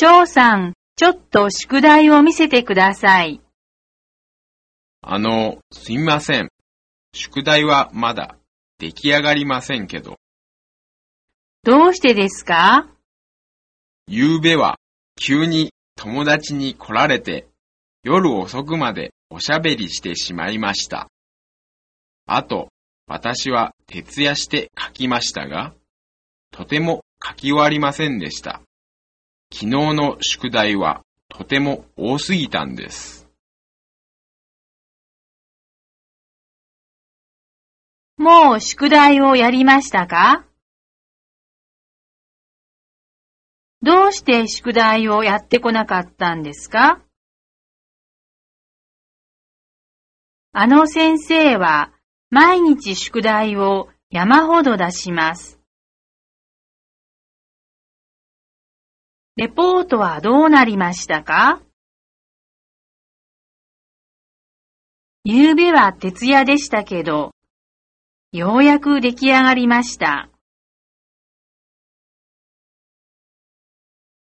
張さん、ちょっと宿題を見せてください。あの、すみません。宿題はまだ出来上がりませんけど、どうしてですか？夕べは急に友達に来られて、夜遅くまでおしゃべりしてしまいました。あと、私は徹夜して書きましたが、とても書き終わりませんでした。昨日の宿題はとても多すぎたんです。もう宿題をやりましたか？どうして宿題をやってこなかったんですか？あの先生は毎日宿題を山ほど出します。レポートはどうなりましたか？昨べは徹夜でしたけど、ようやく出来上がりました。